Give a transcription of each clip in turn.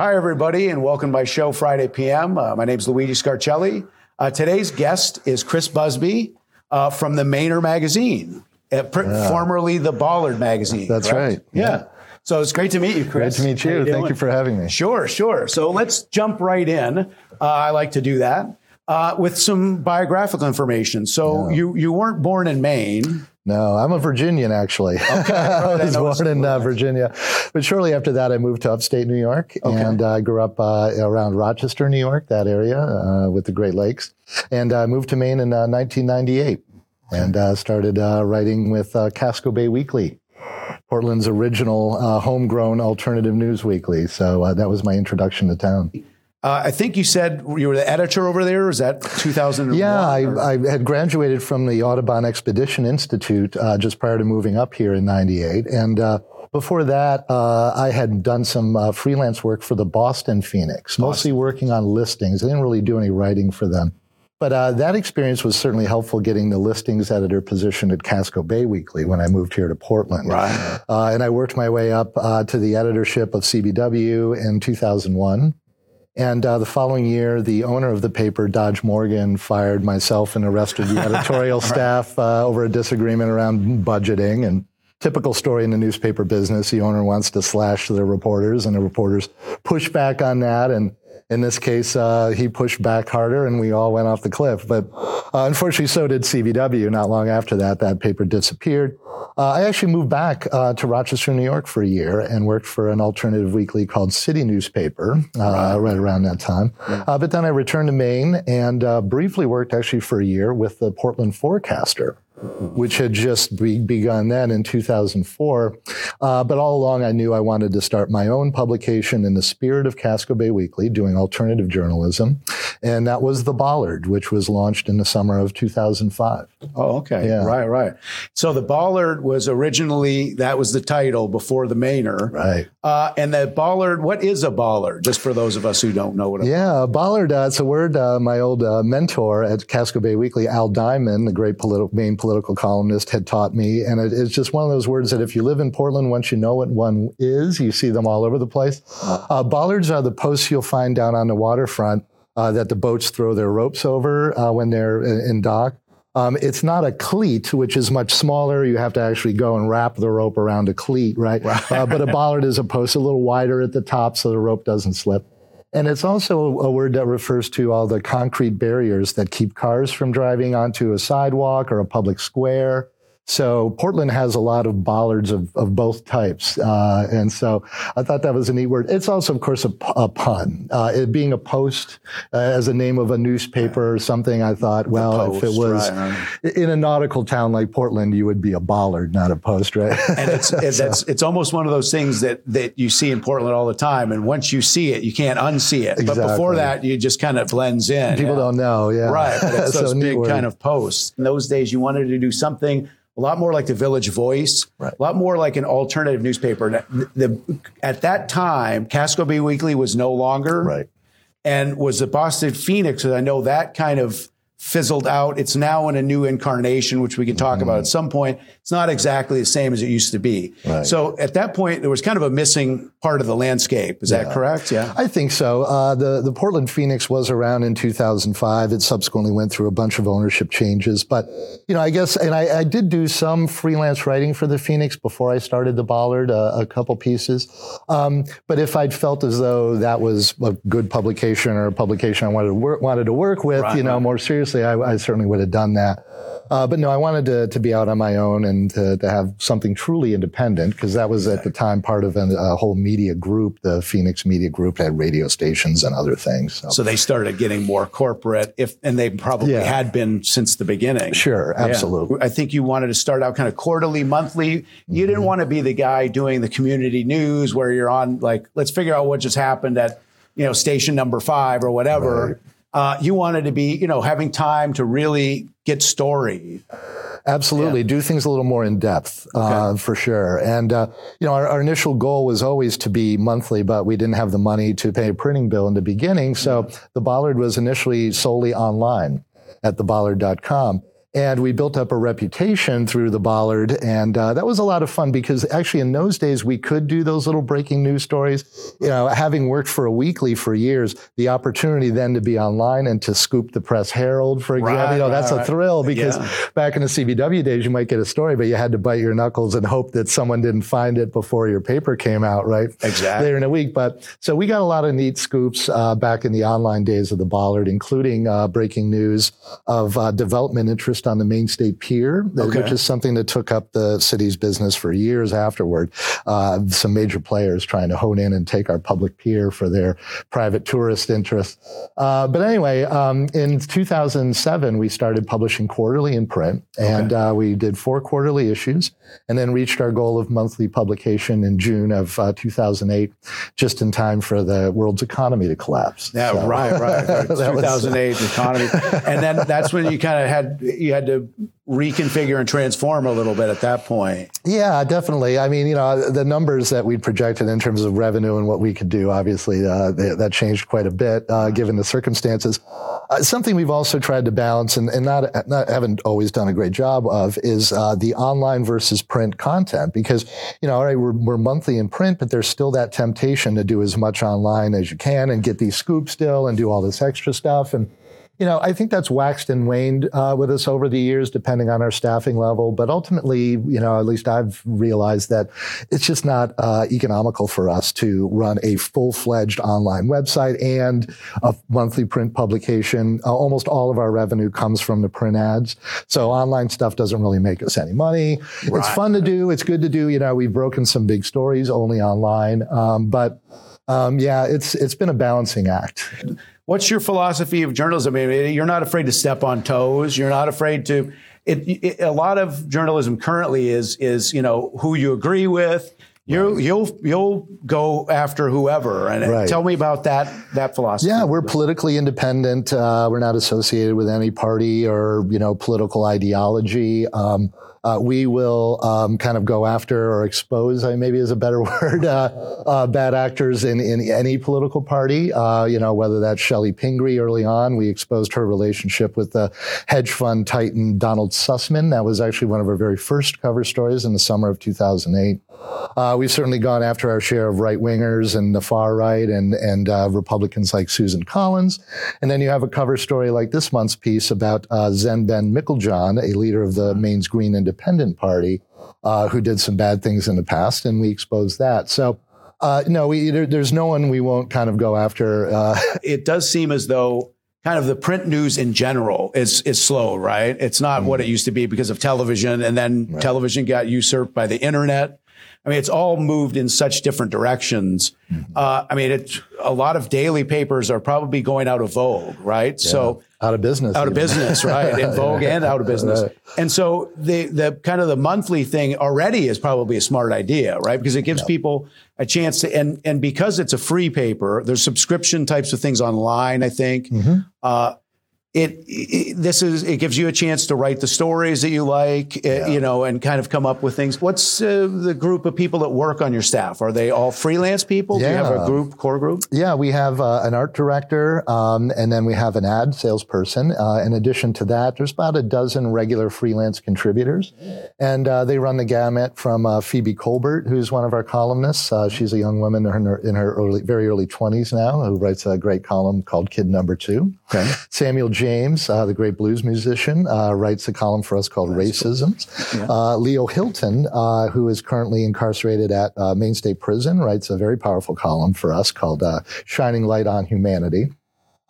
Hi, everybody, and welcome to my show, Friday PM. Uh, my name is Luigi Scarcelli. Uh, today's guest is Chris Busby uh, from the Mainer magazine, uh, pr- formerly the Bollard magazine. That's correct? right. Yeah. So it's great to meet you, Chris. Great to meet How you. Thank doing? you for having me. Sure, sure. So let's jump right in. Uh, I like to do that uh, with some biographical information. So you you weren't born in Maine. No, I'm a Virginian actually. I was know born in uh, Virginia, but shortly after that, I moved to upstate New York and uh, grew up uh, around Rochester, New York, that area uh, with the Great Lakes, and uh, moved to Maine in uh, 1998 and uh, started uh, writing with uh, Casco Bay Weekly. Portland's original uh, homegrown alternative news weekly. So uh, that was my introduction to town. Uh, I think you said you were the editor over there. Is that 2001? Yeah, I, I had graduated from the Audubon Expedition Institute uh, just prior to moving up here in '98, and uh, before that, uh, I had done some uh, freelance work for the Boston Phoenix, mostly working on listings. I didn't really do any writing for them. But uh, that experience was certainly helpful getting the listings editor position at Casco Bay Weekly when I moved here to Portland. Right. Uh, and I worked my way up uh, to the editorship of CBW in 2001. And uh, the following year, the owner of the paper, Dodge Morgan, fired myself and arrested the editorial staff uh, over a disagreement around budgeting. And typical story in the newspaper business, the owner wants to slash the reporters, and the reporters push back on that. And in this case, uh, he pushed back harder, and we all went off the cliff. But uh, unfortunately, so did CBW. Not long after that, that paper disappeared. Uh, I actually moved back uh, to Rochester, New York for a year and worked for an alternative weekly called City Newspaper uh, right. around that time. Uh, but then I returned to Maine and uh, briefly worked actually for a year with the Portland Forecaster. Which had just be- begun then in 2004. Uh, but all along, I knew I wanted to start my own publication in the spirit of Casco Bay Weekly, doing alternative journalism. And that was The Bollard, which was launched in the summer of 2005. Oh, okay. Yeah. Right, right. So the Bollard was originally that was the title before the Mainer. Right. Uh, and the Bollard, what is a Bollard? Just for those of us who don't know what. A, Yeah, bollard, uh, it's a word uh, my old uh, mentor at Casco Bay Weekly, Al Diamond, the great political, Maine political columnist, had taught me. And it, it's just one of those words that if you live in Portland, once you know what one is, you see them all over the place. Uh, bollards are the posts you'll find down on the waterfront uh, that the boats throw their ropes over uh, when they're in, in dock. Um, it's not a cleat, which is much smaller. You have to actually go and wrap the rope around a cleat, right? Uh, but a bollard is a post a little wider at the top so the rope doesn't slip. And it's also a word that refers to all the concrete barriers that keep cars from driving onto a sidewalk or a public square. So Portland has a lot of bollards of, of both types. Uh, and so I thought that was a neat word. It's also, of course, a, a pun. Uh, it being a post uh, as a name of a newspaper or something, I thought, well, if it was right, in a nautical town like Portland, you would be a bollard, not a post, right? and it's it, that's it's almost one of those things that that you see in Portland all the time. And once you see it, you can't unsee it. But before that, you just kind of blends in. People Yeah. don't know, yeah. Right. But it's So those big word. kind of posts. In those days, you wanted to do something a lot more like the Village Voice, Right. a lot more like an alternative newspaper. The, the- at that time, Casco Bay Weekly was no longer, Right. and was the Boston Phoenix. And I know that kind of fizzled out. It's now in a new incarnation, which we can talk mm-hmm. about at some point. It's not exactly the same as it used to be. Right. So at that point, there was kind of a missing part of the landscape. Is that correct? Yeah. I think so. Uh, the the Portland Phoenix was around in 2005. It subsequently went through a bunch of ownership changes, but you know, I guess, and I, I did do some freelance writing for the Phoenix before I started the Bollard, uh, a couple pieces. Um, but if I'd felt as though that was a good publication or a publication I wanted to work wanted to work with, Right, you know, more seriously, I, I certainly would have done that. Uh, but no, I wanted to, to be out on my own and to, to have something truly independent because that was at the time part of a, a whole media group. The Phoenix Media Group had radio stations and other things. So, So they started getting more corporate, if and they probably Yeah. had been since the beginning. sure, Yeah. absolutely. I think you wanted to start out kind of quarterly, monthly. You Mm-hmm. didn't want to be the guy doing the community news where you're on like, let's figure out what just happened at, you know, station number five or whatever. Uh, you wanted to be, you know, having time to really get story. Absolutely. Do things a little more in depth, uh, for sure. And, uh, you know, our, our initial goal was always to be monthly, but we didn't have the money to pay a printing bill in the beginning. So the Bollard was initially solely online at thebollard.com. And we built up a reputation through the Bollard. And uh, that was a lot of fun because actually in those days, we could do those little breaking news stories. You know, having worked for a weekly for years, the opportunity then to be online and to scoop the Press Herald, for example, right, you know, right, that's right. a thrill because yeah. back in the CBW days, you might get a story, but you had to bite your knuckles and hope that someone didn't find it before your paper came out, right? Exactly. Later in a week. But so we got a lot of neat scoops uh, back in the online days of the Bollard, including uh, breaking news of uh, development interest on the Maine State Pier, okay. which is something that took up the city's business for years afterward. Uh, some major players trying to hone in and take our public pier for their private tourist interests. Uh, but anyway, um, in 2007, we started publishing quarterly in print, and okay. Uh, we did four quarterly issues, and then reached our goal of monthly publication in June of 2008, just in time for the world's economy to collapse. Yeah, so. right, right. right. 2008 was, economy, and then that's when you kind of had you had to reconfigure and transform a little bit at that point. Yeah, definitely. I mean, you know, the numbers that we'd projected in terms of revenue and what we could do, obviously, uh, they, that changed quite a bit uh, given the circumstances. Uh, something we've also tried to balance and, and not, not haven't always done a great job of is uh, the online versus print content because, you know, all right, we're, we're monthly in print, but there's still that temptation to do as much online as you can and get these scoops still and do all this extra stuff. And you know, I think that's waxed and waned uh, with us over the years, depending on our staffing level. But ultimately, you know, at least I've realized that it's just not uh, economical for us to run a full fledged online website and a monthly print publication. Uh, almost all of our revenue comes from the print ads. So online stuff doesn't really make us any money. Right. It's fun to do. It's good to do. You know, we've broken some big stories only online. Um, but um, yeah, it's it's been a balancing act. What's your philosophy of journalism? I mean, you're not afraid to step on toes. You're not afraid to. It, it, a lot of journalism currently is is you know who you agree with. You you'll you'll go after whoever. And right. tell me about that that philosophy. Yeah, we're politically independent. Uh, we're not associated with any party or you know political ideology. Um, uh, we will um, kind of go after or expose, maybe is a better word, uh, uh, bad actors in, in any political party. Uh, you know, whether that's Chellie Pingree early on, we exposed her relationship with the hedge fund titan Donald Sussman. That was actually one of our very first cover stories in the summer of 2008. Uh, we've certainly gone after our share of right wingers and the far right and and uh, Republicans like Susan Collins, and then you have a cover story like this month's piece about uh, Zen Ben Meiklejohn, a leader of the Maine's Green Independent Party, uh, who did some bad things in the past, and we exposed that. So. Uh, no, we, there, there's no one we won't kind of go after. Uh, it does seem as though kind of the print news in general is is slow, right? It's not mm. what it used to be because of television, and then right. television got usurped by the internet. I mean, it's all moved in such different directions. Mm-hmm. Uh, I mean, it's a lot of daily papers are probably going out of vogue, right? Yeah. So out of business, out even. of business, right? In vogue and out of business. Right. And so the the kind of the monthly thing already is probably a smart idea, right? Because it gives people a chance to, and and because it's a free paper, there's subscription types of things online. I think. Mm-hmm. Uh, it, it, this is it gives you a chance to write the stories that you like uh, yeah. you know and kind of come up with things. What's uh, the group of people that work on your staff? Are they all freelance people? Yeah. do you have a group core group? Yeah we have uh, an art director um, and then we have an ad salesperson. Uh, in addition to that there's about a dozen regular freelance contributors. And uh, they run the gamut from uh, phoebe colbert who's one of our columnists. She's a young woman in her, in her early, very early 20s now who writes a great column called kid number two. Okay. samuel James, uh, the great blues musician, uh, writes a column for us called Racisms. Cool. Yeah. Uh, Leo Hilton, uh, who is currently incarcerated at uh, Maine State Prison, writes a very powerful column for us called uh, Shining Light on Humanity.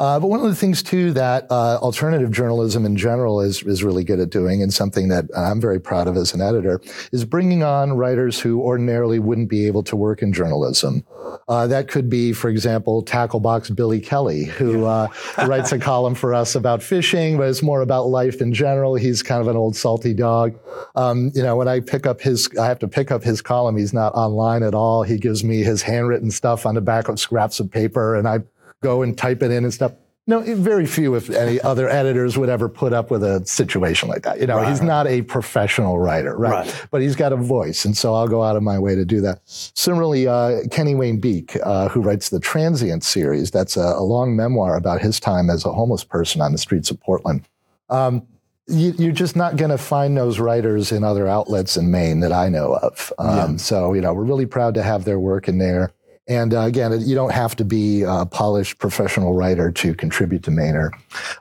Uh, but one of the things too that uh, alternative journalism in general is is really good at doing, and something that I'm very proud of as an editor, is bringing on writers who ordinarily wouldn't be able to work in journalism. Uh, that could be, for example, Tacklebox Billy Kelly, who uh, writes a column for us about fishing, but it's more about life in general. He's kind of an old salty dog. Um, you know, when I pick up his, I have to pick up his column. He's not online at all. He gives me his handwritten stuff on the back of scraps of paper, and I go and type it in and stuff. No, very few, if any, other editors would ever put up with a situation like that. You know, right, he's not a professional writer, right? right? But he's got a voice, and so I'll go out of my way to do that. Similarly, uh, Kenny Wayne Beek, uh, who writes the Transient series, that's a, a, long memoir about his time as a homeless person on the streets of Portland. Um, you, are just not going to find those writers in other outlets in Maine that I know of. Um, yeah. So, you know, we're really proud to have their work in there. And uh, again, you don't have to be a polished professional writer to contribute to Mainer.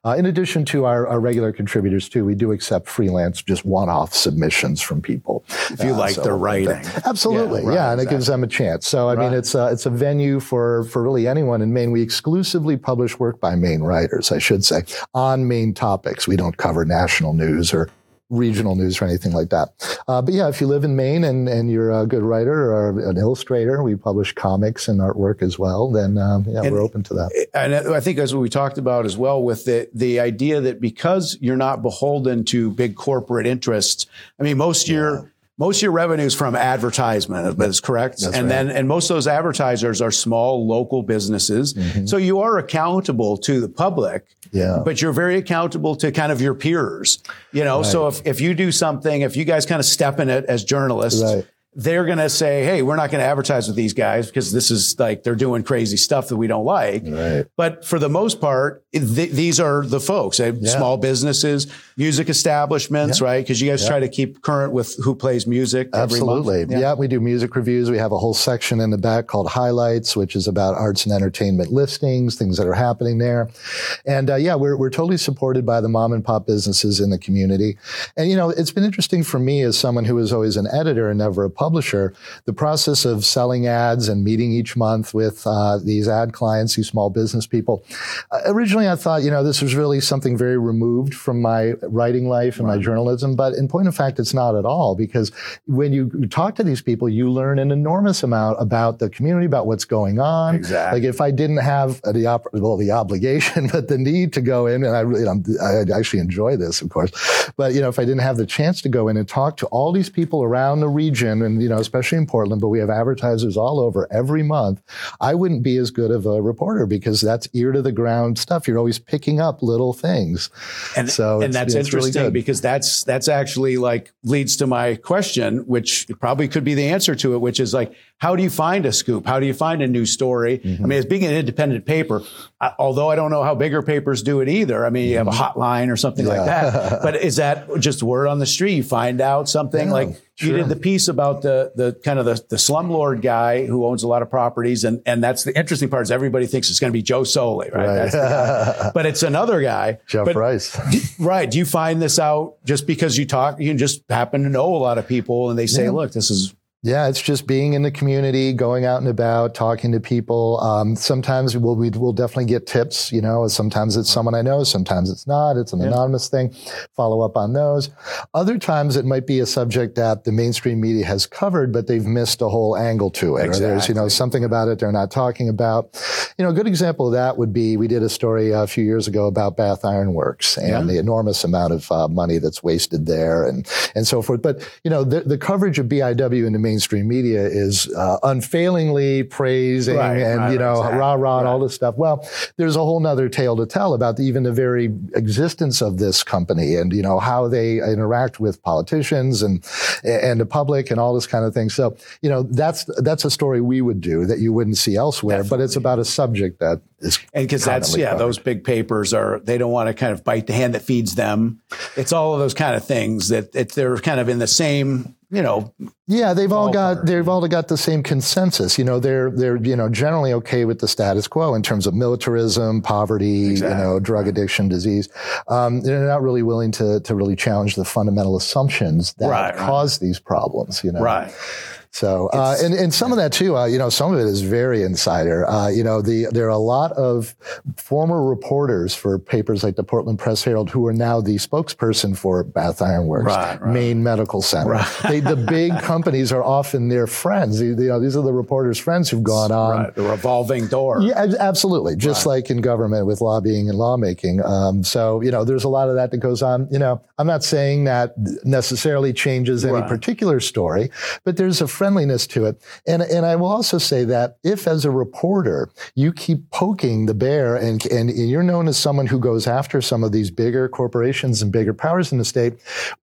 Uh, in addition to our, our, regular contributors, too, we do accept freelance, just one-off submissions from people. If you uh, like so their writing, absolutely, yeah, right, yeah and exactly. it gives them a chance. So, I right. mean, it's a, it's a venue for for really anyone in Maine. We exclusively publish work by Maine writers, I should say, on Maine topics. We don't cover national news or regional news or anything like that. Uh, but yeah, if you live in Maine and, and you're a good writer or an illustrator, we publish comics and artwork as well, then um, yeah, and, we're open to that. And I think as we talked about as well with the, the idea that because you're not beholden to big corporate interests, I mean, most yeah. your most of your revenue is from advertisement that's correct that's and right. then and most of those advertisers are small local businesses mm-hmm. so you are accountable to the public yeah. but you're very accountable to kind of your peers you know right. so if, if you do something if you guys kind of step in it as journalists right they're going to say, "Hey, we're not going to advertise with these guys because this is like they're doing crazy stuff that we don't like." Right. But for the most part, th- these are the folks, eh? yeah. small businesses, music establishments, yeah. right? Because you guys yeah. try to keep current with who plays music. Absolutely. Yeah. we do music reviews. We have a whole section in the back called Highlights, which is about arts and entertainment listings, things that are happening there. And uh, yeah, we're we're totally supported by the mom and pop businesses in the community. And you know, it's been interesting for me as someone who was always an editor and never a publisher, the process of selling ads and meeting each month with uh, these ad clients, these small business people. Uh, originally, I thought, you know, this was really something very removed from my writing life and right. my journalism. But in point of fact, it's not at all because when you talk to these people, you learn an enormous amount about the community, about what's going on. Exactly. Like if I didn't have the op- well, the obligation, but the need to go in, and I, know, I actually enjoy this, of course. But you know, if I didn't have the chance to go in and talk to all these people around the region and, you know, especially in Portland, but we have advertisers all over every month, I wouldn't be as good of a reporter because that's ear to the ground stuff. You're always picking up little things. And, so and that's interesting really because that's, that's actually like leads to my question, which probably could be the answer to it, which is like, how do you find a scoop? How do you find a new story? Mm-hmm. I mean, as being an independent paper, I, although I don't know how bigger papers do it either. I mean, you have a mm-hmm. hotline or something yeah. like that. But is that just word on the street? You find out something yeah, like sure. you did the piece about the the kind of the, the slumlord guy who owns a lot of properties, and and that's the interesting part is everybody thinks it's going to be Joe Soley, right? right. but it's another guy, Jeff but, Rice, right? Do you find this out just because you talk? You just happen to know a lot of people, and they say, yeah. "Look, this is yeah, it's just being in the community, going out and about, talking to people. Um, sometimes we'll, we will definitely get tips, you know, sometimes it's someone I know, sometimes it's not. It's an yeah. anonymous thing. Follow up on those. Other times it might be a subject that the mainstream media has covered, but they've missed a whole angle to it. Exactly. Or there's, you know, something about it they're not talking about. You know, a good example of that would be we did a story a few years ago about Bath Iron Works and yeah. the enormous amount of uh, money that's wasted there and, and so forth. But, you know, the, the coverage of BIW in the mainstream media is uh, unfailingly praising right, and, right, you know, exactly. rah rah and all this stuff. Well, there's a whole nother tale to tell about the, even the very existence of this company and, you know, how they interact with politicians and, and the public and all this kind of thing. So, you know, that's, that's a story we would do that you wouldn't see elsewhere, Definitely. but it's about a subject that is. And because that's, yeah, covered. those big papers are, they don't want to kind of bite the hand that feeds them. It's all of those kind of things that it, they're kind of in the same you know. Yeah, they've all got they've all got the same consensus. You know, they're they're you know generally okay with the status quo in terms of militarism, poverty, exactly. you know, drug addiction, disease. Um, they're not really willing to to really challenge the fundamental assumptions that right, cause right. these problems. You know, right. So, uh, and, and some of that too, uh, you know, some of it is very insider. Uh, you know, the, there are a lot of former reporters for papers like the Portland Press Herald who are now the spokesperson for Bath Iron Works, right, right. Maine Medical Center. Right. They, the big companies are often their friends. You know, these are the reporters' friends who've gone on. Right. The revolving door. Yeah, absolutely. Just like in government with lobbying and lawmaking. Um, so, you know, there's a lot of that that goes on. You know, I'm not saying that necessarily changes any particular story, but there's a friendliness to it. And, and I will also say that if as a reporter, you keep poking the bear and, and you're known as someone who goes after some of these bigger corporations and bigger powers in the state,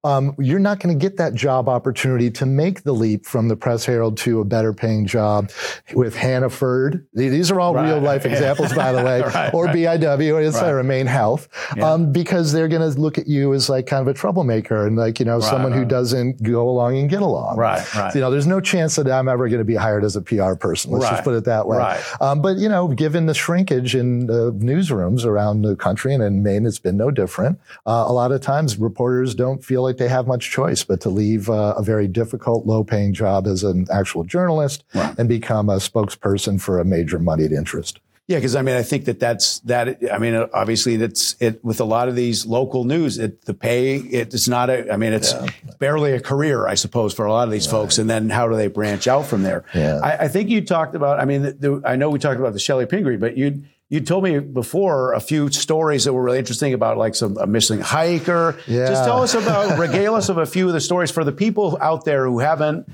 um, you're not going to get that job opportunity to make the leap from the Press Herald to a better paying job with Hannaford. These are all right. real life examples, by the way, right, or right. BIW, or it's right. Remain Health, yeah. um, because they're going to look at you as like kind of a troublemaker and like, you know, someone who doesn't go along and get along. Right, right. You know, there's no chance that I'm ever going to be hired as a PR person. Let's just put it that way. Right. Um, but, you know, given the shrinkage in the newsrooms around the country and in Maine, it's been no different. Uh, a lot of times reporters don't feel like they have much choice but to leave uh, a very difficult, low paying job as an actual journalist right. and become a spokesperson for a major moneyed interest. Yeah, because I mean, I think that that's that. I mean, obviously, that's it. With a lot of these local news, it, the pay it's not a. I mean, it's yeah. barely a career, I suppose, for a lot of these right. folks. And then how do they branch out from there? Yeah. I, I think you talked about. I mean, the, the, I know we talked about the Chellie Pingree, but you you told me before a few stories that were really interesting about like some a missing hiker. Yeah. Just tell us about regale us of a few of the stories for the people out there who haven't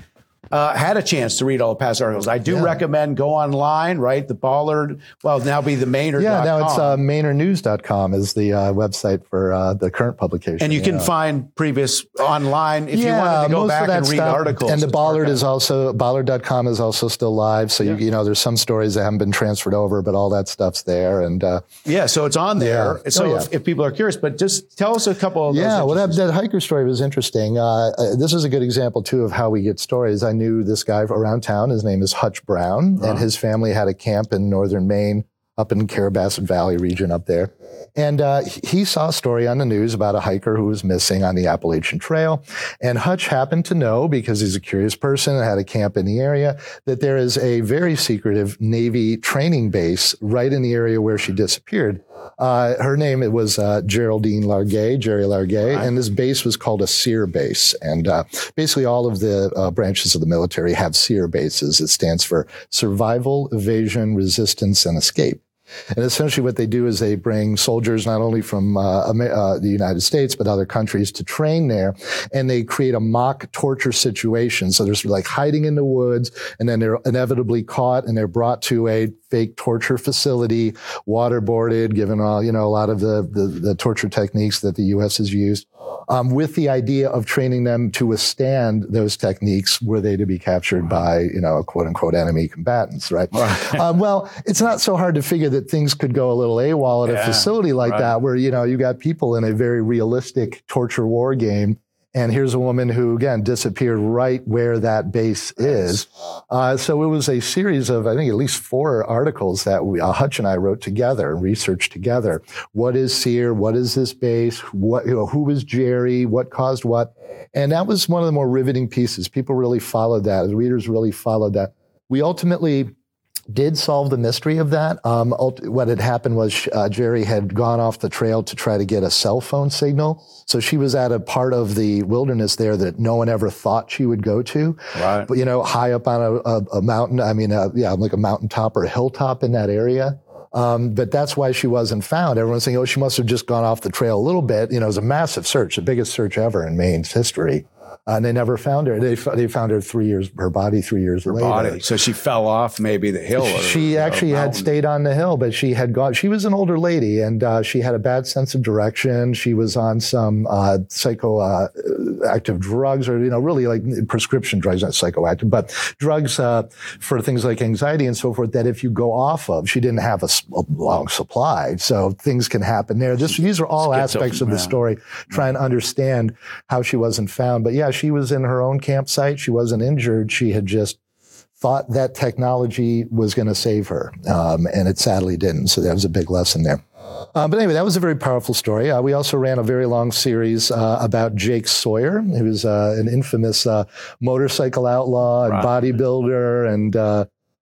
uh, had a chance to read all the past articles. I do yeah. recommend go online, right? The Bollard, well, now be the Mainer. Yeah, now it's uh, MainerNews.com is the uh, website for uh, the current publication. And you can find previous online if yeah, you wanted to go back and read stuff, articles. And the Bollard is also, Bollard.com is also still live. So, you, you know, there's some stories that haven't been transferred over, but all that stuff's there. And uh, yeah, so it's on there. So oh, if, if, people are curious, but just tell us a couple of Yeah, well, that, that, hiker story was interesting. Uh, this is a good example, too, of how we get stories. I knew this guy around town. His name is Hutch Brown, uh-huh. and his family had a camp in northern Maine, up in Carrabassett Valley region up there. And uh, he saw a story on the news about a hiker who was missing on the Appalachian Trail. And Hutch happened to know, because he's a curious person and had a camp in the area, that there is a very secretive Navy training base right in the area where she disappeared. Uh, her name it was uh, Geraldine Largay, Gerry Largay, right. and this base was called a SERE base. And uh, basically, all of the uh, branches of the military have SERE bases. It stands for Survival, Evasion, Resistance, and Escape. And essentially, what they do is they bring soldiers not only from uh, uh, the United States but other countries to train there, and they create a mock torture situation. So they're sort of like hiding in the woods, and then they're inevitably caught, and they're brought to a fake torture facility, waterboarded, given all you know a lot of the the, the torture techniques that the U.S. has used um, with the idea of training them to withstand those techniques were they to be captured by, you know, quote unquote enemy combatants, right? right. Um, well, it's not so hard to figure that things could go a little AWOL at yeah, a facility like right. that where, you know, you got people in a very realistic torture war game and here's a woman who, again, disappeared right where that base is. Uh, so it was a series of, I think, at least four articles that we, uh, Hutch and I wrote together and researched together. What is SERE? What is this base? What, you know, who was Gerry? What caused what? And that was one of the more riveting pieces. People really followed that. The readers really followed that. We ultimately did solve the mystery of that. Um, what had happened was uh, Gerry had gone off the trail to try to get a cell phone signal. So she was at a part of the wilderness there that no one ever thought she would go to. Right. But, you know, high up on a, a, a mountain, I mean, uh, yeah, like a mountaintop or a hilltop in that area. Um, but that's why she wasn't found. Everyone's saying, oh, she must have just gone off the trail a little bit. You know, it was a massive search, the biggest search ever in Maine's history. Uh, and they never found her. They, they found her three years, her body three years her later. Body. So she fell off maybe the hill. Or, she actually had stayed on the hill, but she had gone, she was an older lady and uh, she had a bad sense of direction. She was on some uh, psychoactive drugs or, you know, really like prescription drugs, not psychoactive, but drugs uh, for things like anxiety and so forth that if you go off of, she didn't have a, a long supply. So things can happen there. This, these are all aspects of the story, trying to understand how she wasn't found. But yeah, she was in her own campsite. She wasn't injured. She had just thought that technology was going to save her, um, and it sadly didn't. So that was a big lesson there. Uh, but anyway, that was a very powerful story. Uh, we also ran a very long series uh, about Jake Sawyer, who was uh, an infamous uh, motorcycle outlaw and right. bodybuilder and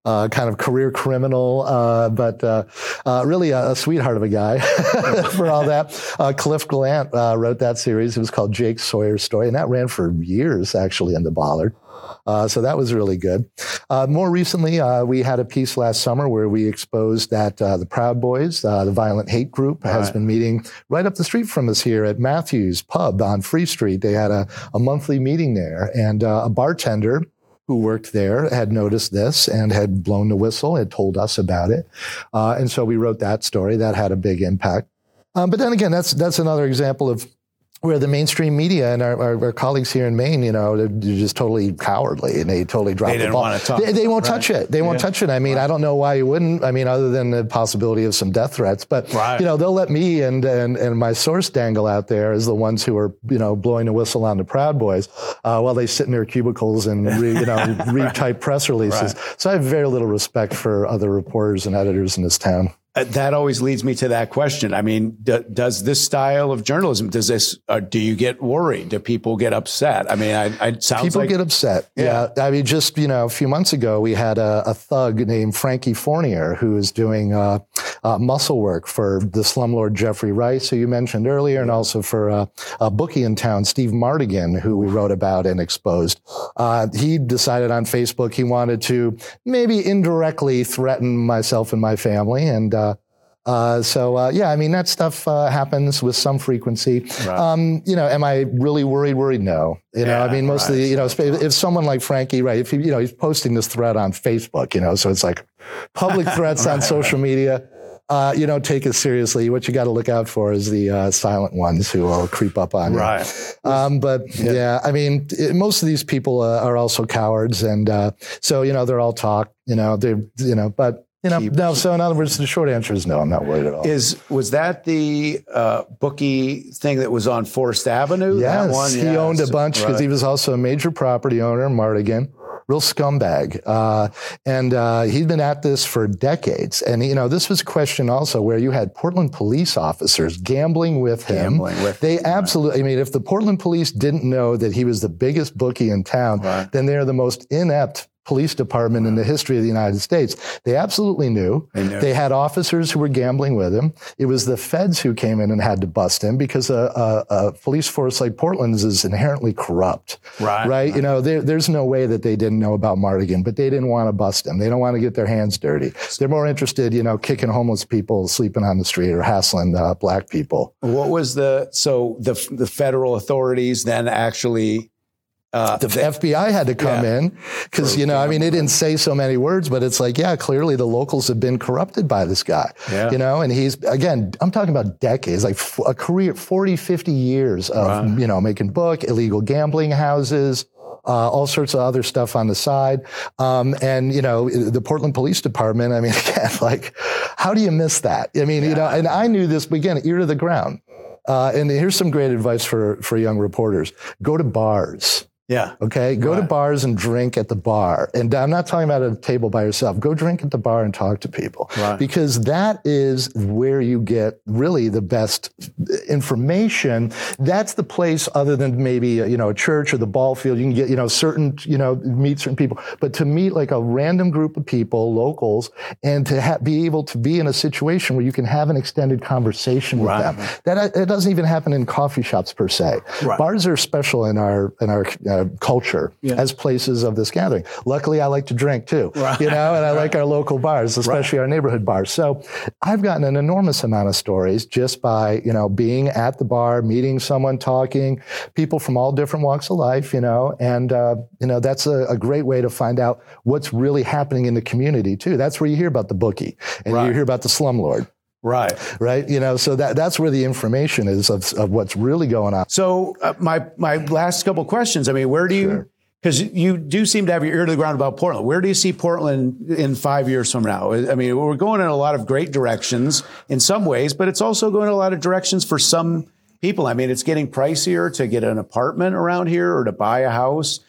uh, kind of career criminal, uh, but uh, uh really a, a, sweetheart of a guy for all that. Uh, Cliff Gallant uh, wrote that series. It was called Jake Sawyer's Story, and that ran for years actually in the Bollard. so that was really good. more recently, we had a piece last summer where we exposed that the Proud Boys, the violent hate group, has right. been meeting right up the street from us here at Matthews Pub on Free Street. They had a, a monthly meeting there, and a bartender who worked there had noticed this and had blown the whistle, had told us about it. Uh, and so we wrote that story. That had a big impact. Um, but then again, that's that's another example of where the mainstream media and our, our, our, colleagues here in Maine, you know, they're just totally cowardly and they totally drop they the ball. They, they, won't right. touch it. They won't yeah. touch it. I mean, right. I don't know why you wouldn't. I mean, other than the possibility of some death threats, but right. you know, they'll let me and, and and my source dangle out there as the ones who are you know blowing the whistle on the Proud Boys uh, while they sit in their cubicles and re, you know read type press releases. So I have very little respect for other reporters and editors in this town. Uh, that always leads me to that question. I mean, d- does this style of journalism, does this, uh, do you get worried? Do people get upset? I mean, I, I sounds people like, get upset. Yeah. yeah. I mean, just, you know, a few months ago, we had a, a thug named Frankie Fournier who is doing uh, uh, muscle work for the slumlord Jeffrey Rice, who you mentioned earlier, and also for uh, a bookie in town, Steve Mardigan, who we wrote about and exposed. Uh, he decided on Facebook he wanted to maybe indirectly threaten myself and my family. And uh, so uh, yeah, I mean that stuff uh, happens with some frequency. Right. Um, you know, am I really worried? Worried? No. You know, yeah, I mean, most right. of the you know, if, if, someone like Frankie, right? If he, you know, he's posting this thread on Facebook, you know, so it's like public threats right, on social media. Uh, you don't take it seriously. What you got to look out for is the uh, silent ones who will creep up on you. Right. Um, but yeah. yeah. I mean, it, most of these people uh, are also cowards, and uh, so you know they're all talk. You know, they you know, but you know, keep, no. So in other words, the short answer is no. I'm not worried at all. Is was that the uh, bookie thing that was on Forest Avenue? Yes, he yes. owned a bunch because right. he was also a major property owner, Mardigan, real scumbag, uh, and uh, he'd been at this for decades. And you know, this was a question also where you had Portland police officers gambling with him. Gambling with they absolutely. I mean, if the Portland police didn't know that he was the biggest bookie in town, right. then they're the most inept police department in the history of the United States. They absolutely knew. They, knew. they had officers who were gambling with him. It was the feds who came in and had to bust him because a, a, a police force like Portland's is inherently corrupt. Right. Right. You know, there, there's no way that they didn't know about Mardigan, but they didn't want to bust him. They don't want to get their hands dirty. They're more interested, you know, kicking homeless people sleeping on the street or hassling uh, black people. What was the so the the federal authorities then actually uh, the FBI had to come yeah. in because, you know, I mean, they didn't say so many words, but it's like, yeah, clearly the locals have been corrupted by this guy, yeah. you know, and he's, again, I'm talking about decades, like a career, 40, 50 years of, right. you know, making book, illegal gambling houses, uh, all sorts of other stuff on the side. Um, and, you know, the Portland Police Department, I mean, again, like, how do you miss that? I mean, yeah. you know, and I knew this, but again, ear to the ground. Uh, and here's some great advice for, for young reporters. Go to bars. Yeah. Okay. Go right. to bars and drink at the bar. And I'm not talking about a table by yourself. Go drink at the bar and talk to people. Right. Because that is where you get really the best information. That's the place other than maybe, you know, a church or the ball field. You can get, you know, certain, you know, meet certain people. But to meet like a random group of people, locals, and to ha- be able to be in a situation where you can have an extended conversation with right. them. That, it doesn't even happen in coffee shops per se. Bars are special in our, in our, uh, culture yeah. as places of this gathering. Luckily, I like to drink too, right. you know, and I like our local bars, especially right. our neighborhood bars. So I've gotten an enormous amount of stories just by, you know, being at the bar, meeting someone, talking, people from all different walks of life, you know, and, uh, you know, that's a, a, great way to find out what's really happening in the community too. That's where you hear about the bookie and right. you hear about the slumlord. Right. Right. You know, so that, that's where the information is of, of what's really going on. So uh, my, my last couple questions, I mean, where do you, because you do seem to have your ear to the ground about Portland. Where do you see Portland in five years from now? I mean, we're going in a lot of great directions in some ways, but it's also going in a lot of directions for some people. I mean, it's getting pricier to get an apartment around here or to buy a house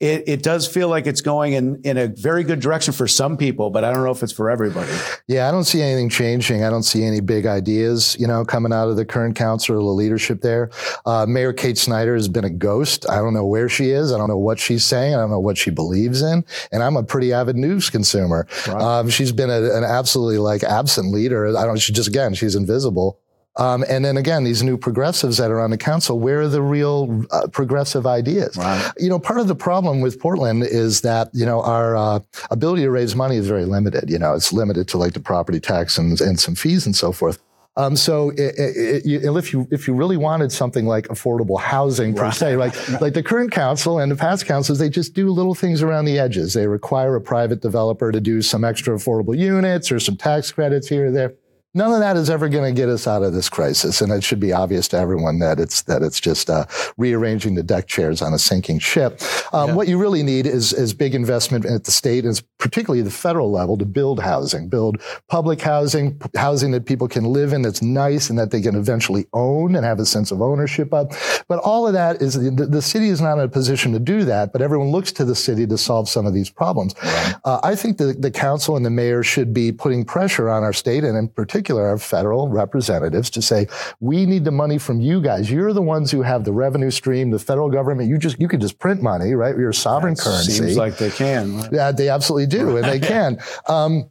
it, it does feel like it's going in, in a very good direction for some people, but I don't know if it's for everybody. Yeah, I don't see anything changing. I don't see any big ideas, you know, coming out of the current council or the leadership there. Uh, Mayor Kate Snyder has been a ghost. I don't know where she is. I don't know what she's saying. I don't know what she believes in. And I'm a pretty avid news consumer. Right. Um, she's been a, an absolutely like absent leader. I don't, she just, again, she's invisible. Um, and then again, these new progressives that are on the council, where are the real uh, progressive ideas? Right. You know, part of the problem with Portland is that, you know, our uh, ability to raise money is very limited. You know, it's limited to like the property tax and, and some fees and so forth. Um, so it, it, it, if you if you really wanted something like affordable housing per right. se, like like the current council and the past councils, they just do little things around the edges. They require a private developer to do some extra affordable units or some tax credits here or there. None of that is ever going to get us out of this crisis, and it should be obvious to everyone that it's that it's just uh, rearranging the deck chairs on a sinking ship. Um, yeah. What you really need is is big investment at the state and particularly the federal level to build housing, build public housing, housing that people can live in that's nice and that they can eventually own and have a sense of ownership of. But all of that is the, the city is not in a position to do that, but everyone looks to the city to solve some of these problems. Right. Uh, I think the the council and the mayor should be putting pressure on our state and in particular our federal representatives to say, we need the money from you guys. You're the ones who have the revenue stream, the federal government. You just, you can just print money, right? You're a sovereign that currency. Seems like they can. Yeah, they absolutely do. and they can. Um,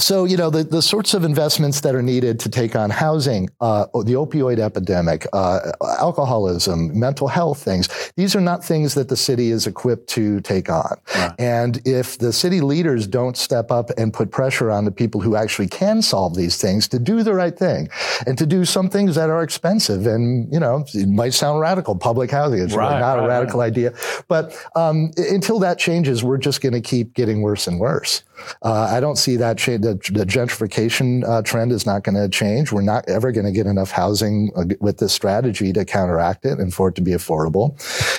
so, you know, the, the sorts of investments that are needed to take on housing, uh, the opioid epidemic, uh, alcoholism, mental health things, these are not things that the city is equipped to take on. Right. And if the city leaders don't step up and put pressure on the people who actually can solve these things to do the right thing and to do some things that are expensive and, you know, it might sound radical, public housing. It's right, really not right, a radical idea. But um, until that changes, we're just going to keep getting worse and worse. Uh, I don't see that change. The, the gentrification uh, trend is not going to change. We're not ever going to get enough housing uh, with this strategy to counteract it and for it to be affordable.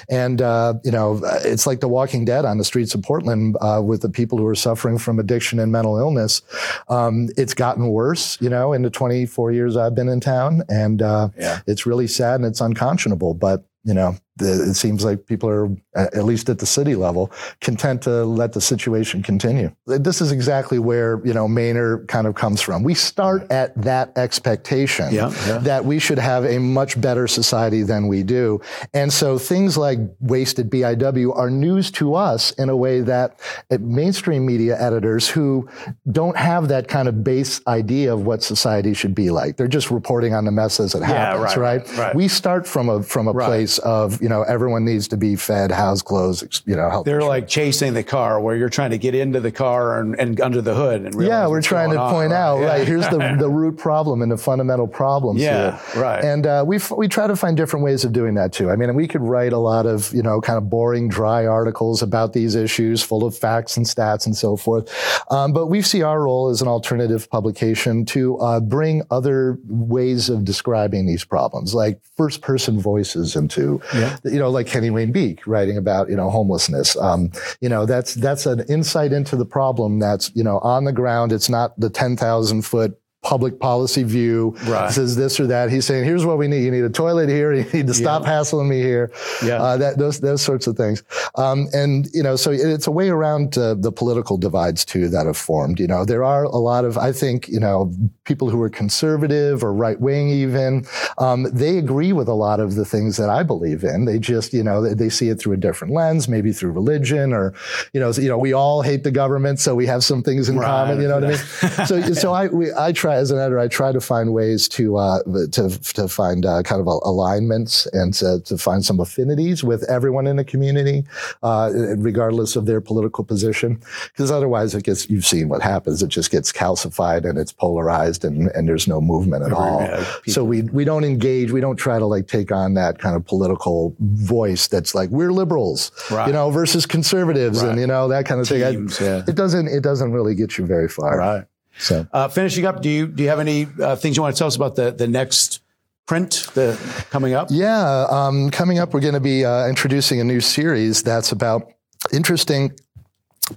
And uh, you know, it's like The Walking Dead on the streets of Portland uh, with the people who are suffering from addiction and mental illness. Um, it's gotten worse, you know, in the 24 years I've been in town, and uh, yeah. it's really sad and it's unconscionable. But you know, it seems like people are, at least at the city level, content to let the situation continue. This is exactly where, you know, Mainer kind of comes from. We start at that expectation yeah, yeah. that we should have a much better society than we do. And so things like wasted BIW are news to us in a way that uh, mainstream media editors who don't have that kind of base idea of what society should be like. They're just reporting on the mess as it happens, yeah, right, right? right? We start from a, from a right. place of, you know, everyone needs to be fed, housed, clothes, you know, health. They're insurance. like chasing the car where you're trying to get into the car and, and under the hood. And yeah, we're trying to on, point right? out, yeah. right, here's the, the root problem and the fundamental problems yeah, here. right. And uh, we we try to find different ways of doing that too. I mean, we could write a lot of, you know, kind of boring, dry articles about these issues full of facts and stats and so forth. Um, but we see our role as an alternative publication to uh, bring other ways of describing these problems, like first person voices into, yeah. You know, like Kenny Wayne Beek writing about, you know, homelessness. Um, you know, that's, that's an insight into the problem that's, you know, on the ground. It's not the 10,000 foot public policy view right. says this or that. He's saying, here's what we need. You need a toilet here. You need to stop yeah. hassling me here. Yeah. Uh, that, those, those sorts of things. Um, and, you know, so it's a way around uh, the political divides too that have formed. You know, there are a lot of, I think, you know, people who are conservative or right wing even, um, they agree with a lot of the things that I believe in. They just, you know, they, they, see it through a different lens, maybe through religion or, you know, so, you know, we all hate the government, so we have some things in right. common. You know what I mean? so, so I, we, I try as an editor, I try to find ways to uh, to to find uh, kind of alignments and to, to, find some affinities with everyone in the community, uh, regardless of their political position. Because otherwise, it gets you've seen what happens. It just gets calcified and it's polarized, and, and there's no movement at all. so we we don't engage. We don't try to like take on that kind of political voice that's like we're liberals, right. you know, versus conservatives, right. and you know that kind of Teams, thing. I, yeah. It doesn't it doesn't really get you very far. Right. So. Uh, finishing up, do you do you have any uh, things you want to tell us about the the next print the coming up? Yeah, um, coming up, we're going to be uh, introducing a new series that's about interesting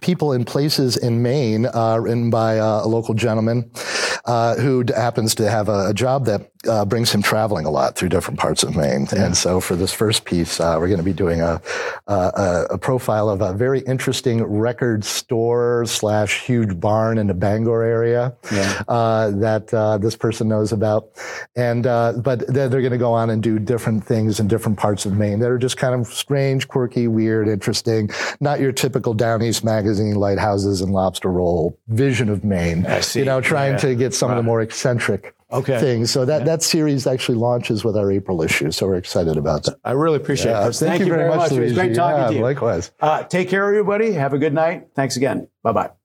people in places in Maine, uh, written by uh, a local gentleman uh, who happens to have a, a job that uh, brings him traveling a lot through different parts of Maine. Yeah. And so for this first piece, uh, we're going to be doing a, a, a, profile of a very interesting record store slash huge barn in the Bangor area yeah. uh, that uh, this person knows about. And uh, but they're, they're going to go on and do different things in different parts of Maine that are just kind of strange, quirky, weird, interesting. Not your typical Down East magazine lighthouses and lobster roll vision of Maine. I see. You know, trying yeah. to get some right. of the more eccentric okay. things. So that, yeah. that series actually launches with our April issue. So we're excited about that. I really appreciate yeah, it. Thank, Thank, you very much. much. It was great talking yeah, to you. Likewise. Uh, take care, everybody. Have a good night. Thanks again. Bye bye.